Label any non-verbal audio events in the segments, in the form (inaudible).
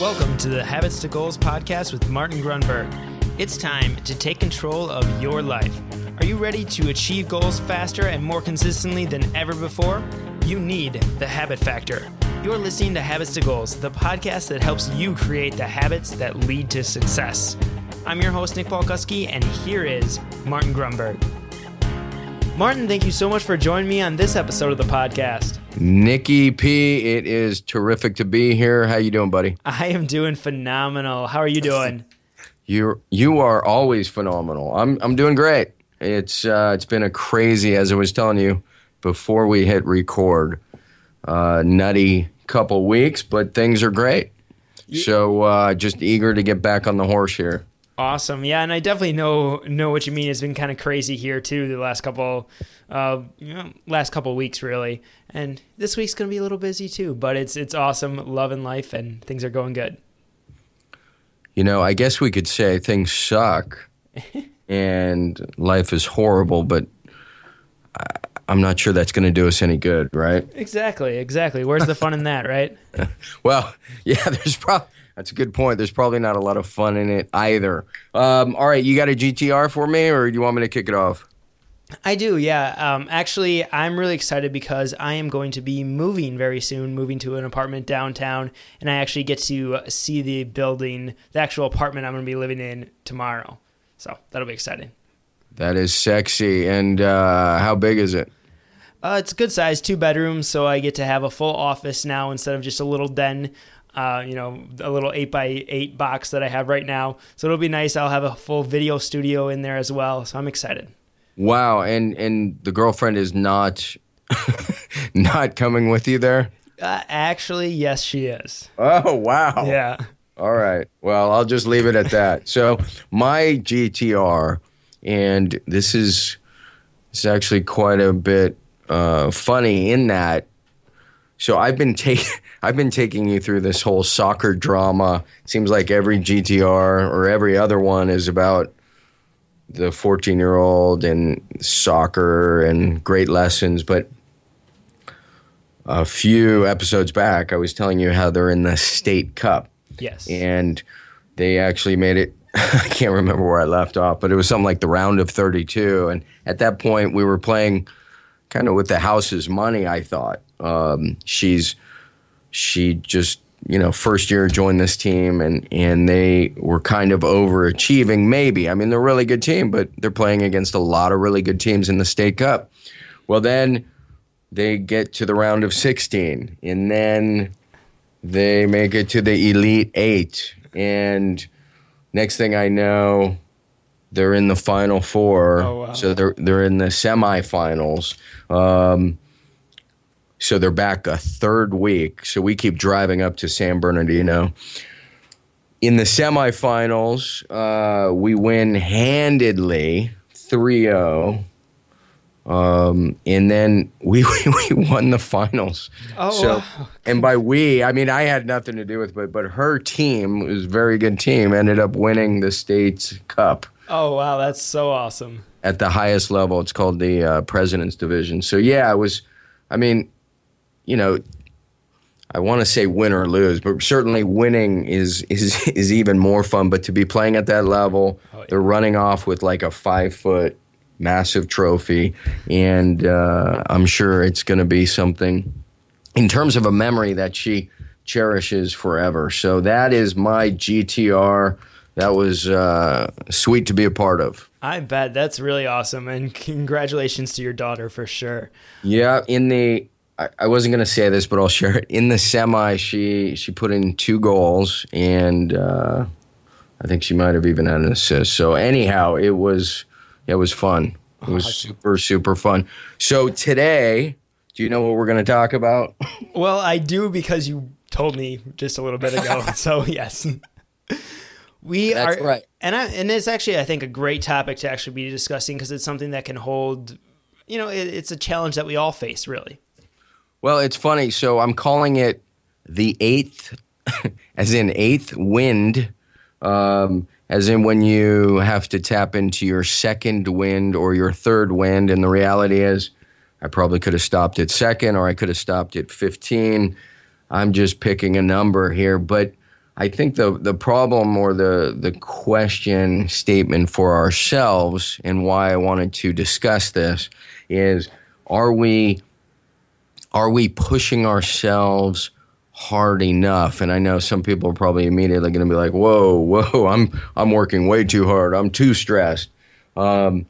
Welcome to the Habits to Goals podcast with Martin Grunberg. It's time to take control of your life. Are you ready to achieve goals faster and more consistently than ever before? You need the habit factor. You're listening to Habits to Goals, the podcast that helps you create the habits that lead to success. I'm your host, Nick Polkuski, and here is Martin Grunberg. Martin, thank you so much for joining me on this episode of the podcast. Nikki P, it is terrific to be here. How you doing, buddy? I am doing phenomenal. How are you doing? You you are always phenomenal. I'm I'm doing great. It's uh, it's been a crazy, as I was telling you before we hit record, uh, nutty couple weeks, but things are great. So uh, just eager to get back on the horse here. Awesome, yeah, and I definitely know know what you mean. It's been kind of crazy here too the last couple, uh, you know, last couple weeks really, and this week's gonna be a little busy too. But it's it's awesome, love and life, and things are going good. You know, I guess we could say things suck (laughs) and life is horrible, but I, I'm not sure that's going to do us any good, right? Exactly, exactly. Where's the fun in that, right? (laughs) Well, yeah, there's probably that's a good point. There's probably not a lot of fun in it either. Um, all right, you got a GTR for me, or do you want me to kick it off? I do, yeah. Um, actually, I'm really excited because I am going to be moving very soon, moving to an apartment downtown, and I actually get to see the building, the actual apartment I'm going to be living in tomorrow. So that'll be exciting. That is sexy. And uh, how big is it? Uh, it's a good size, two bedrooms, so I get to have a full office now instead of just a little den. Uh, you know, a little eight by eight box that I have right now. So it'll be nice. I'll have a full video studio in there as well. So I'm excited. Wow, and and the girlfriend is not (laughs) not coming with you there. Uh, actually, yes, she is. Oh wow! Yeah. All right. Well, I'll just leave it at that. so my GTR, and this is it's actually quite a bit uh, funny in that. So I've been taking (laughs) I've been taking you through this whole soccer drama. Seems like every GTR or every other one is about the 14 year old and soccer and great lessons. But a few episodes back, I was telling you how they're in the state cup. Yes. And they actually made it. (laughs) I can't remember where I left off, but it was something like the round of 32. And at that point, we were playing kind of with the house's money, I thought. Um, she's, she just you know, first year joined this team and, and they were kind of overachieving, maybe. I mean, they're a really good team, but they're playing against a lot of really good teams in the state cup. Well, then they get to the round of 16 and then they make it to the elite eight. And next thing I know, they're in the final four. Oh, wow. So they're, they're in the semifinals. Um, so they're back a third week. So we keep driving up to San Bernardino. In the semifinals, uh, we win handedly 3 0. Um, and then we, (laughs) we won the finals. Oh, so, wow. and by we, I mean I had nothing to do with, but but her team was a very good team. Ended up winning the state's cup Oh, wow. That's so awesome. at the highest level. It's called the uh, President's Division. So yeah, it was. I mean, you know, I want to say win or lose, but certainly winning is is (laughs) is even more fun. But to be playing at that level, Oh, yeah. they're running off with like a five foot massive trophy, and uh, I'm sure it's going to be something in terms of a memory that she cherishes forever. So that is my GTR. That was uh, sweet to be a part of. I bet that's really awesome. And congratulations to your daughter for sure. Yeah, in the I, I wasn't gonna say this, but I'll share it. In the semi, she she put in two goals, and uh, I think she might have even had an assist. So anyhow, it was it was fun. It was super super fun. So today, do you know what we're gonna talk about? Well, I do because you told me just a little bit ago. (laughs) so, yes. We That's are right. And I, and it's actually I think a great topic to actually be discussing because it's something that can hold you know, it, it's a challenge that we all face really. Well, it's funny. So I'm calling it the eighth, (laughs) as in eighth wind, um, as in when you have to tap into your second wind or your third wind. And the reality is, I probably could have stopped at second or I could have stopped at 15. I'm just picking a number here. But I think the the problem or the the question statement for ourselves and why I wanted to discuss this is are we are we pushing ourselves hard enough? And I know some people are probably immediately going to be like, "Whoa, (laughs) whoa, I'm I'm working way too hard. I'm too stressed." Um,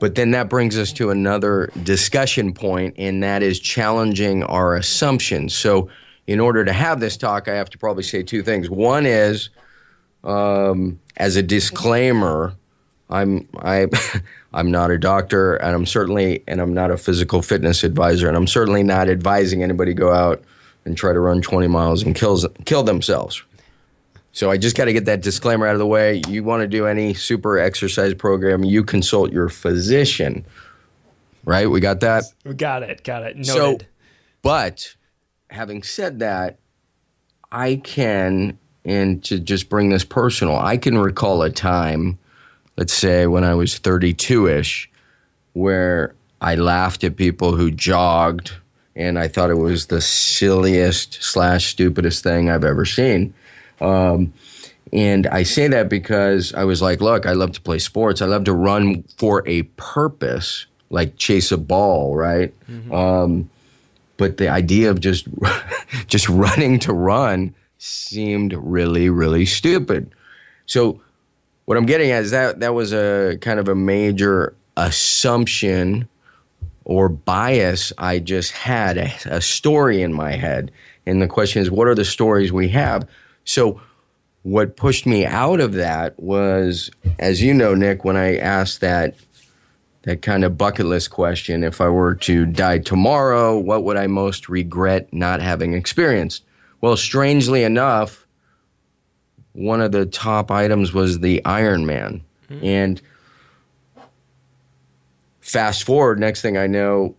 but then that brings us to another discussion point, and that is challenging our assumptions. So in order to have this talk, I have to probably say two things. One is, um, as a disclaimer, I'm I, (laughs) I'm not a doctor, and I'm certainly and I'm not a physical fitness advisor, and I'm certainly not advising anybody go out and try to run 20 miles and kills kill themselves. So I just got to get that disclaimer out of the way. You want to do any super exercise program, you consult your physician. Right? We got that? We got it. Got it. Noted. So, but having said that, I can, and to just bring this personal, I can recall a time, let's say when I was 32 ish, where I laughed at people who jogged and I thought it was the silliest slash stupidest thing I've ever seen. Um, and I say that because I was like, look, I love to play sports. I love to run for a purpose, like chase a ball, right? Mm-hmm. Um, but the idea of just (laughs) just running to run seemed really really stupid. So what I'm getting at is that that was a kind of a major assumption or bias I just had a, a story in my head. And the question is, what are the stories we have? So, what pushed me out of that was, as you know, Nick, when I asked that that kind of bucket list question if I were to die tomorrow, what would I most regret not having experienced? Well, strangely enough, one of the top items was the Ironman. Mm-hmm. And fast forward, next thing I know,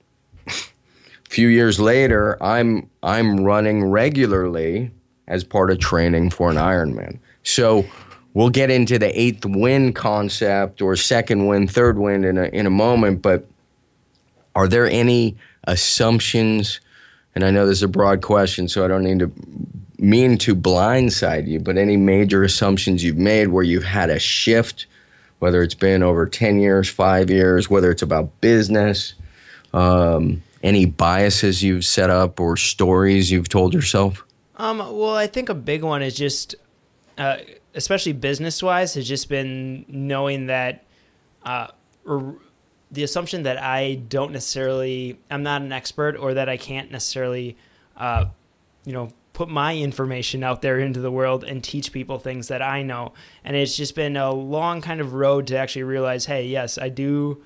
a (laughs) few years later, I'm I'm running regularly as part of training for an Ironman. So we'll get into the eighth win concept or second win, third win in a, in a moment, but are there any assumptions? And I know this is a broad question, so I don't need to mean to blindside you, but any major assumptions you've made where you've had a shift, whether it's been over 10 years, five years, whether it's about business, um, any biases you've set up or stories you've told yourself? Um, well, I think a big one is just uh, especially business wise, has just been knowing that uh, the assumption that I don't necessarily, I'm not an expert or that I can't necessarily, uh, you know, put my information out there into the world and teach people things that I know. And it's just been a long kind of road to actually realize, hey, yes, I do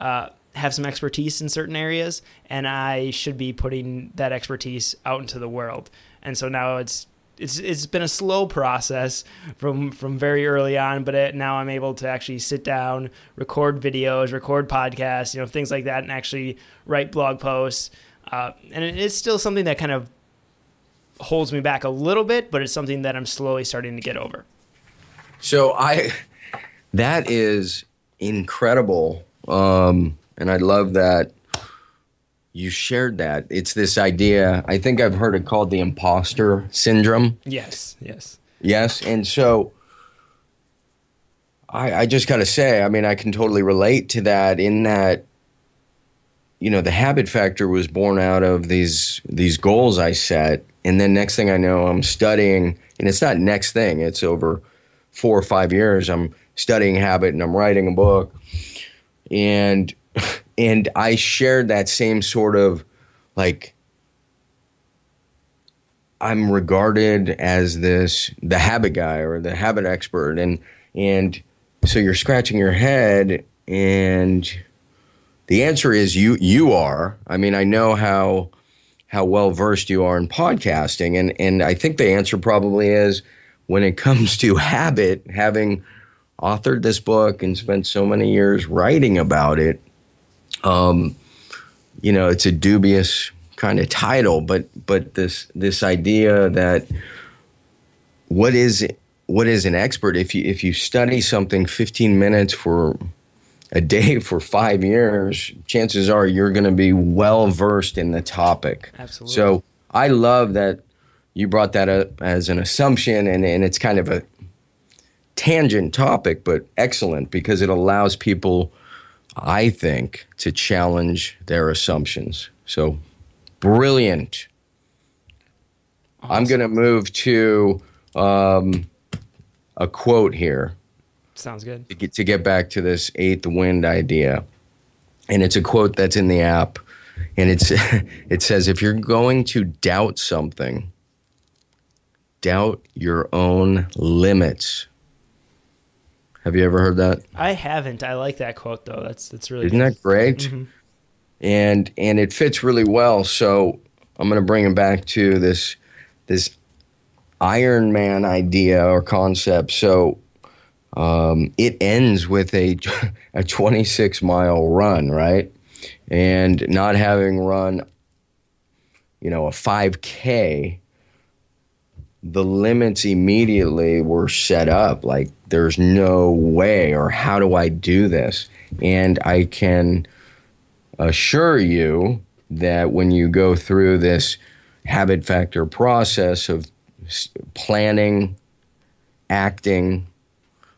uh, have some expertise in certain areas, and I should be putting that expertise out into the world. And so now it's it's it's been a slow process from from very early on, but it, now I'm able to actually sit down, record videos, record podcasts, you know, things like that, and actually write blog posts. Uh, and it is still something that kind of holds me back a little bit, but it's something that I'm slowly starting to get over. So I, that is incredible, um, and I love that you shared that. It's this idea, I think I've heard it called the imposter syndrome. Yes, yes. Yes. And so I, I just got to say, I mean, I can totally relate to that in that, you know, the habit factor was born out of these these goals I set. And then next thing I know, I'm studying, and it's not next thing, it's over four or five years. I'm studying habit and I'm writing a book. And (laughs) and I shared that same sort of like I'm regarded as this the habit guy or the habit expert and and so you're scratching your head and the answer is you you are. I mean, I know how how well versed you are in podcasting and and I think the answer probably is when it (laughs) comes to habit having authored this book and spent so many years writing about it um, you know, it's a dubious kind of title, but but this this idea that what is what is an expert if you if you study something 15 minutes for a day (laughs) for five years, chances are you're going to be well versed in the topic. Absolutely. So I love that you brought that up as an assumption, and, and it's kind of a tangent topic, but excellent because it allows people, I think, to challenge their assumptions. So brilliant. Awesome. I'm going to move to um, a quote here. Sounds good. To get, to get back to this eighth wind idea. And it's a quote that's in the app. And it's (laughs) it says if you're going to doubt something, doubt your own limits. Have you ever heard that? I haven't. I like that quote though. That's that's really Isn't that great? Mm-hmm. And and it fits really well. So I'm going to bring it back to this this Iron Man idea or concept. So um, it ends with a (laughs) a 26 mile run, right? And not having run, you know, a 5K, the limits immediately were set up. Like there's no way, or how do I do this? And I can assure you that when you go through this habit factor process of planning, acting,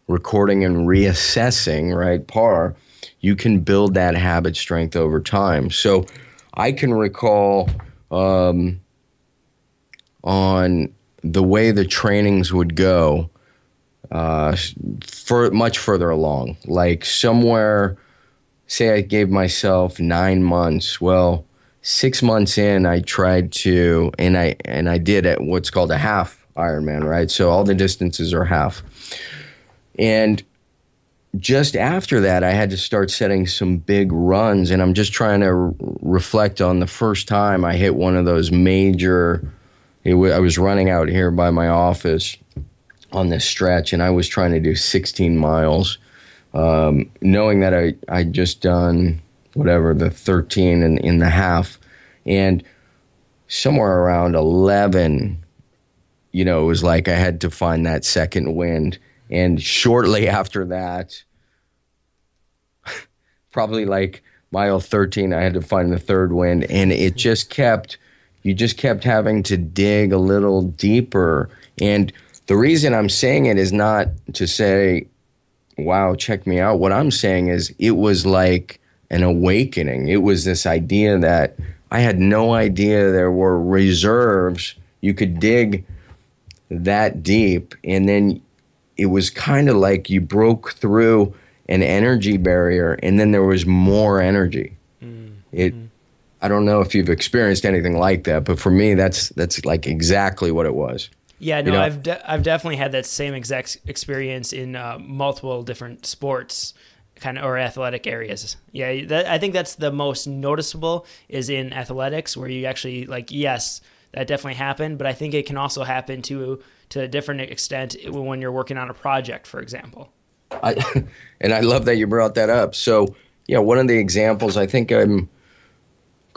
recording, and reassessing, right, PAR, you can build that habit strength over time. So I can recall um, on the way the trainings would go uh, for much further along, like somewhere, say I gave myself nine months. Well, six months in, I tried to, and I and I did at what's called a half Ironman, right? So all the distances are half, and just after that, I had to start setting some big runs, and I'm just trying to re- reflect on the first time I hit one of those major. W- I was running out here by my office on this stretch, and I was trying to do 16 miles, um, knowing that I I just done whatever the 13 and in the half. And somewhere around 11 you know it was like i had to find that second wind. And shortly after that (laughs) probably like mile 13 i had to find the third wind. And it just kept you just kept having to dig a little deeper and the reason i'm saying it is not to say wow check me out what i'm saying is it was like an awakening. It was this idea that I had no idea there were reserves. You could dig that deep, and then it was kind of like you broke through an energy barrier, and then there was more energy. Mm-hmm. It. I don't know if you've experienced anything like that, but for me, that's that's like exactly what it was. Yeah, no, you know? I've de- I've definitely had that same exact experience in uh, multiple different sports kind of or athletic areas. Yeah, that, I think that's the most noticeable is in athletics where you actually like yes, that definitely happened, but I think it can also happen to to a different extent when you're working on a project, for example. I, (laughs) and I love that you brought that up. So, yeah, one of the examples I think I'm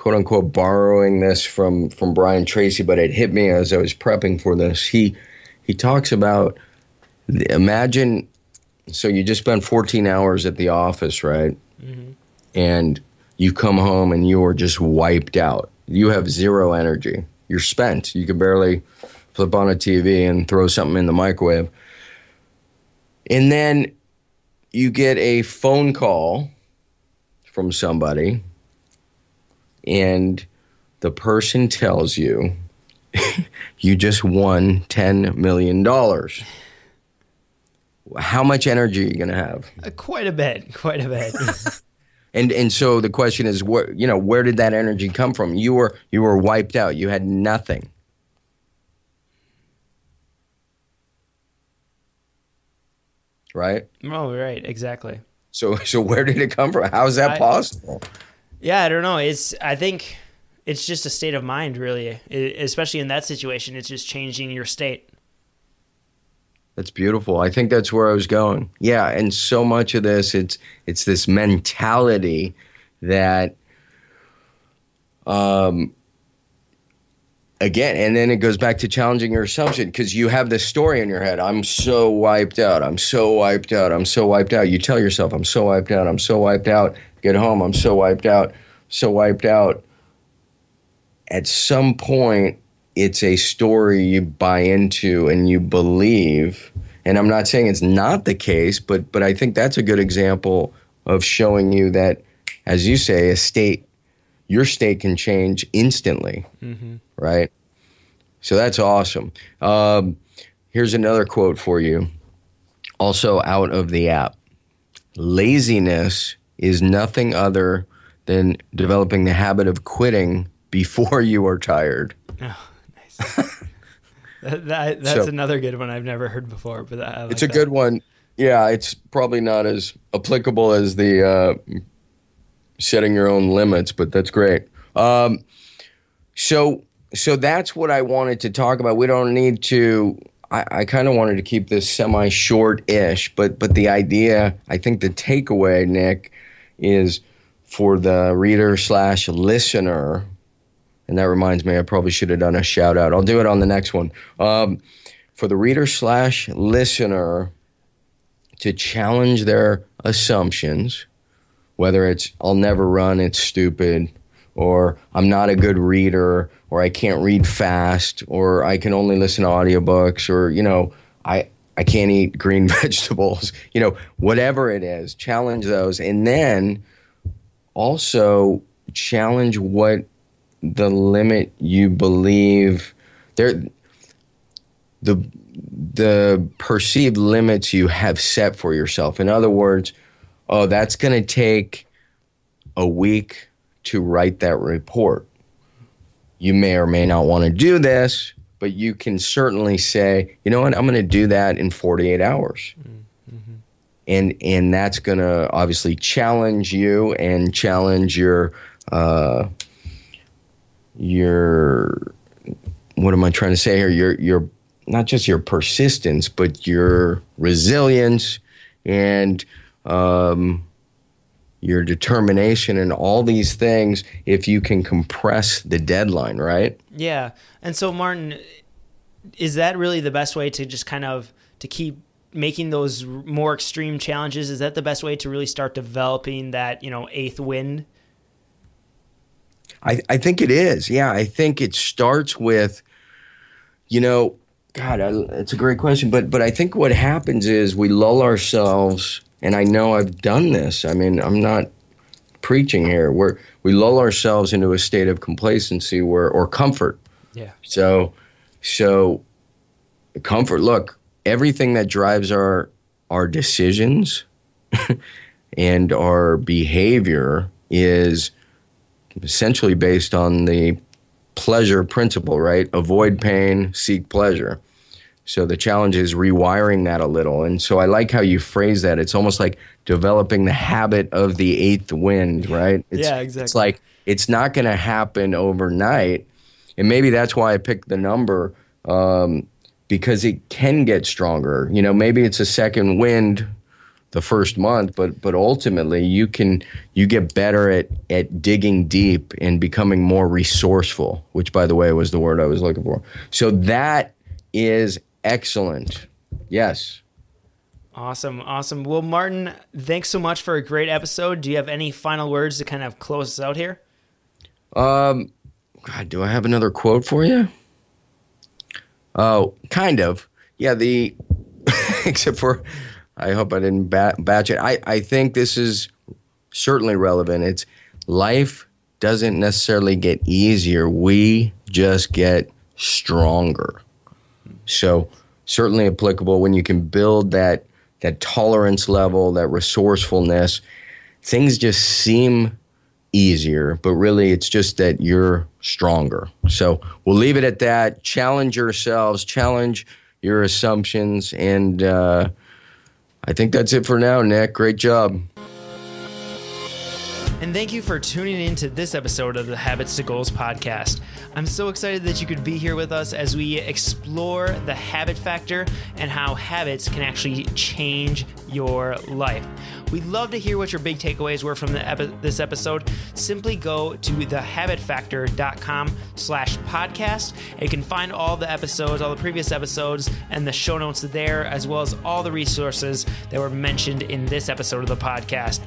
quote unquote borrowing this from from Brian Tracy, but it hit me as I was prepping for this. He he talks about imagine so you just spent 14 hours at the office, right? Mm-hmm. And you come home and you are just wiped out. You have zero energy. You're spent. You can barely flip on a TV and throw something in the microwave. And then you get a phone call from somebody, and the person tells you (laughs) you just won $10 million how much energy are you going to have? Uh, quite a bit, (laughs) quite a bit. (laughs) and and so the question is, what you know where did that energy come from? You were you were wiped out. You had nothing. Right. Oh, right. Exactly. So so where did it come from? How is that I, possible? Yeah, I don't know. It's I think it's just a state of mind, really. It, especially in that situation, it's just changing your state. That's beautiful. I think that's where I was going. Yeah, and so much of this it's it's this mentality that um again and then it goes back to challenging your assumption because you have this story in your head i'm so wiped out i'm so wiped out i'm so wiped out you tell yourself i'm so wiped out i'm so wiped out get home i'm so wiped out so wiped out at some point it's a story you buy into and you believe. And I'm not saying it's not the case, but but I think that's a good example of showing you that, as you say, a state, your state can change instantly, mm-hmm. right? So that's awesome. Um, here's another quote for you, also out of the app. Laziness is nothing other than developing the habit of quitting before (laughs) you are tired. Oh, nice. (laughs) that, that, that's so, another good one I've never heard before, but that, like it's a that. good one. Yeah, it's probably not as applicable as the uh, setting your own limits, but that's great. Um, so, so that's what I wanted to talk about. We don't need to. I, I kind of wanted to keep this semi short-ish, but but the idea, I think, the takeaway, Nick, is for the reader slash listener. And that reminds me, I probably should have done a shout out. I'll do it on the next one. Um, for the reader slash listener to challenge their assumptions, whether it's I'll never run, it's stupid, or I'm not a good reader, or I can't read fast, or I can only listen to audiobooks, or, you know, I, I can't eat green (laughs) vegetables, you know, whatever it is, challenge those. And then also challenge what the limit you believe there the the perceived limits you have set for yourself in other words oh that's going to take a week to write that report you may or may not want to do this but you can certainly say you know what? I'm going to do that in 48 hours. Mm and and that's going to obviously challenge you and challenge your uh, your what am I trying to say here? Your your not just your persistence, but your resilience and um, your determination and all these things. If you can compress the deadline, right? Yeah, and so Martin, is that really the best way to just kind of to keep making those more extreme challenges is that the best way to really start developing that you know eighth wind i i think it is yeah i think it starts with you know god I, it's a great question but but i think what happens is we lull ourselves and i know i've done this i mean i'm not preaching here where we lull ourselves into a state of complacency where or comfort yeah so so comfort look everything that drives our our decisions (laughs) and our behavior is essentially based on the pleasure principle, right? Avoid pain, seek pleasure. So the challenge is rewiring that a little. And so I like how you phrase that. It's almost like developing the habit of the eighth wind, right? It's, yeah, exactly. It's like it's not going to happen overnight. And maybe that's why I picked the number um, because it can get stronger. You know, maybe it's a second wind the first month, but but ultimately you can you get better at at digging deep and becoming more resourceful, which by the way was the word I was looking for. So that is excellent. Yes. Awesome, awesome. Well, Martin, thanks so much for a great episode. Do you have any final words to kind of close us out here? Um, God, do I have another quote for you? Oh, kind of. Yeah, the (laughs) except for I hope I didn't batch it. I, I think this is certainly relevant. It's life doesn't necessarily get easier. We just get stronger. So certainly applicable when you can build that that tolerance level, that resourcefulness. Things just seem easier, but really it's just that you're stronger. So we'll leave it at that. Challenge yourselves, challenge your assumptions, and uh, I think that's it for now, Nick. Great job. And thank you for tuning in to this episode of the Habits to Goals podcast. I'm so excited that you could be here with us as we explore the habit factor and how habits can actually change your life. We'd love to hear what your big takeaways were from epi- this episode. Simply go to thehabitfactor.com slash podcast. You can find all the episodes, all the previous episodes, and the show notes there, as well as all the resources that were mentioned in this episode of the podcast.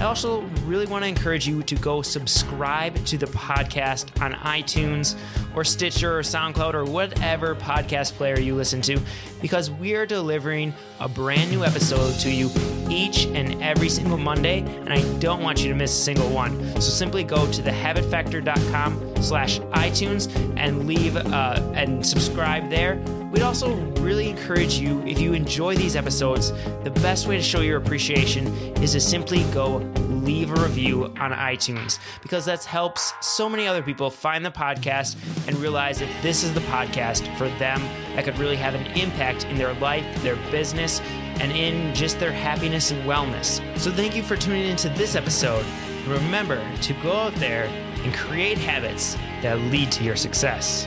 I also really want to encourage you to go subscribe to the podcast on iTunes or Stitcher or SoundCloud or whatever podcast player you listen to because we are delivering a brand new episode to you each and every single Monday, and I don't want you to miss a single one. So simply go to thehabitfactor.com slash iTunes and leave uh, and subscribe there. We'd also really encourage you, if you enjoy these episodes, the best way to show your appreciation is to simply go leave a review on iTunes because that helps so many other people find the podcast and realize that this is the podcast for them that could really have an impact in their life, their business, and in just their happiness and wellness. So thank you for tuning into this episode. Remember to go out there and create habits that lead to your success.